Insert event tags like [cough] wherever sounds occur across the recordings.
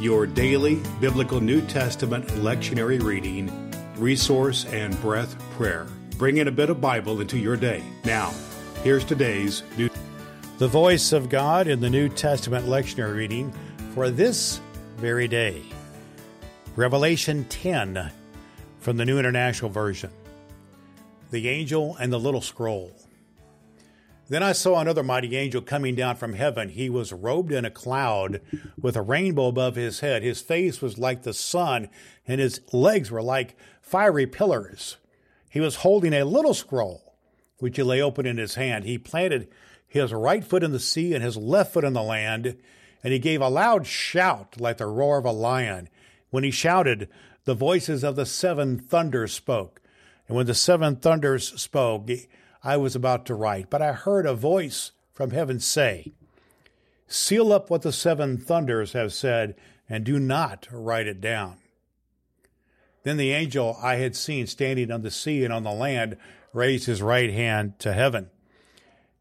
your daily biblical New Testament lectionary reading, resource, and breath prayer. Bring in a bit of Bible into your day. Now, here's today's New The voice of God in the New Testament lectionary reading for this very day. Revelation 10 from the New International Version. The angel and the little scroll. Then I saw another mighty angel coming down from heaven. He was robed in a cloud with a rainbow above his head. His face was like the sun, and his legs were like fiery pillars. He was holding a little scroll, which he lay open in his hand. He planted his right foot in the sea and his left foot in the land, and he gave a loud shout like the roar of a lion. When he shouted, the voices of the seven thunders spoke. And when the seven thunders spoke, I was about to write, but I heard a voice from heaven say, Seal up what the seven thunders have said, and do not write it down. Then the angel I had seen standing on the sea and on the land raised his right hand to heaven.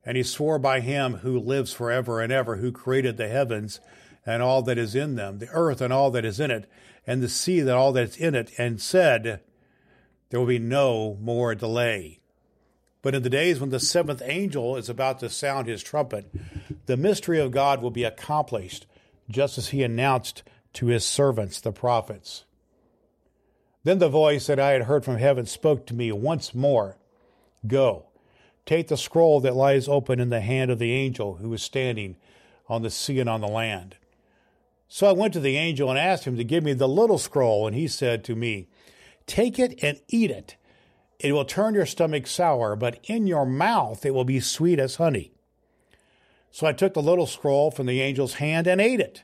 And he swore by him who lives forever and ever, who created the heavens and all that is in them, the earth and all that is in it, and the sea and all that's in it, and said, There will be no more delay. But in the days when the seventh angel is about to sound his trumpet, the mystery of God will be accomplished, just as he announced to his servants, the prophets. Then the voice that I had heard from heaven spoke to me once more Go, take the scroll that lies open in the hand of the angel who is standing on the sea and on the land. So I went to the angel and asked him to give me the little scroll, and he said to me, Take it and eat it it will turn your stomach sour, but in your mouth it will be sweet as honey. So I took the little scroll from the angel's hand and ate it.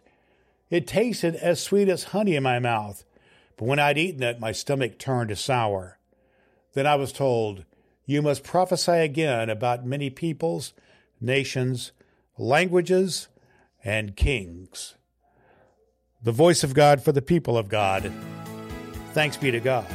It tasted as sweet as honey in my mouth, but when I'd eaten it, my stomach turned to sour. Then I was told, You must prophesy again about many peoples, nations, languages, and kings. The voice of God for the people of God. Thanks be to God.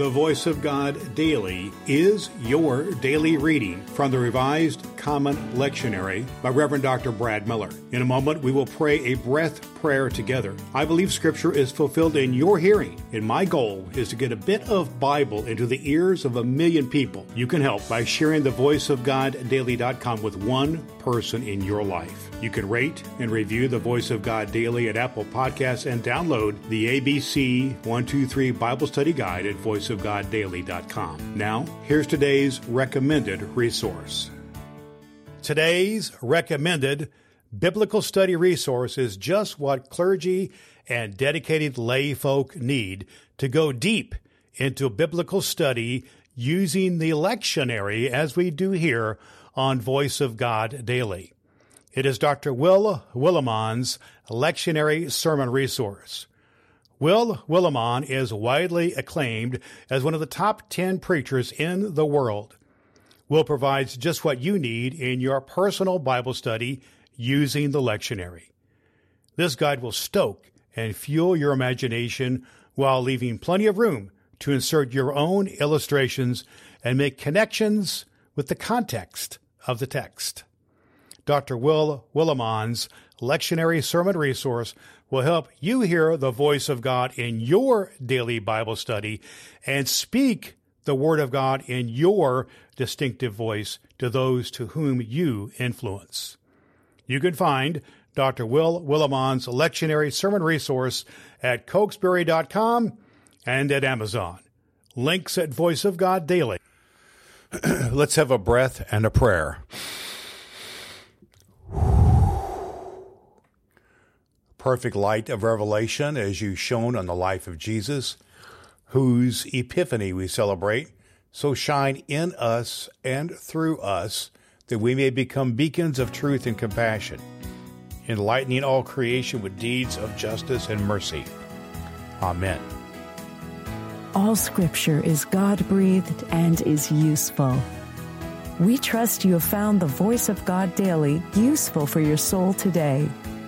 The Voice of God Daily is your daily reading from the Revised Common Lectionary by Reverend Dr. Brad Miller. In a moment, we will pray a breath prayer together. I believe Scripture is fulfilled in your hearing, and my goal is to get a bit of Bible into the ears of a million people. You can help by sharing the Voice of God Daily.com with one person in your life. You can rate and review the Voice of God Daily at Apple Podcasts and download the ABC 123 Bible Study Guide at voiceofgoddaily.com. Now, here's today's recommended resource. Today's recommended biblical study resource is just what clergy and dedicated lay folk need to go deep into biblical study using the lectionary as we do here on Voice of God Daily. It is Dr. Will Willimon's lectionary sermon resource. Will Willimon is widely acclaimed as one of the top 10 preachers in the world. Will provides just what you need in your personal Bible study using the lectionary. This guide will stoke and fuel your imagination while leaving plenty of room to insert your own illustrations and make connections with the context of the text. Dr. Will Willimon's lectionary sermon resource will help you hear the voice of God in your daily Bible study and speak the Word of God in your distinctive voice to those to whom you influence. You can find Dr. Will Willimon's lectionary sermon resource at cokesbury.com and at Amazon. Links at Voice of God Daily. [clears throat] Let's have a breath and a prayer. Perfect light of revelation as you shone on the life of Jesus, whose epiphany we celebrate. So shine in us and through us that we may become beacons of truth and compassion enlightening all creation with deeds of justice and mercy. Amen. All scripture is God breathed and is useful. We trust you have found the voice of God daily useful for your soul today.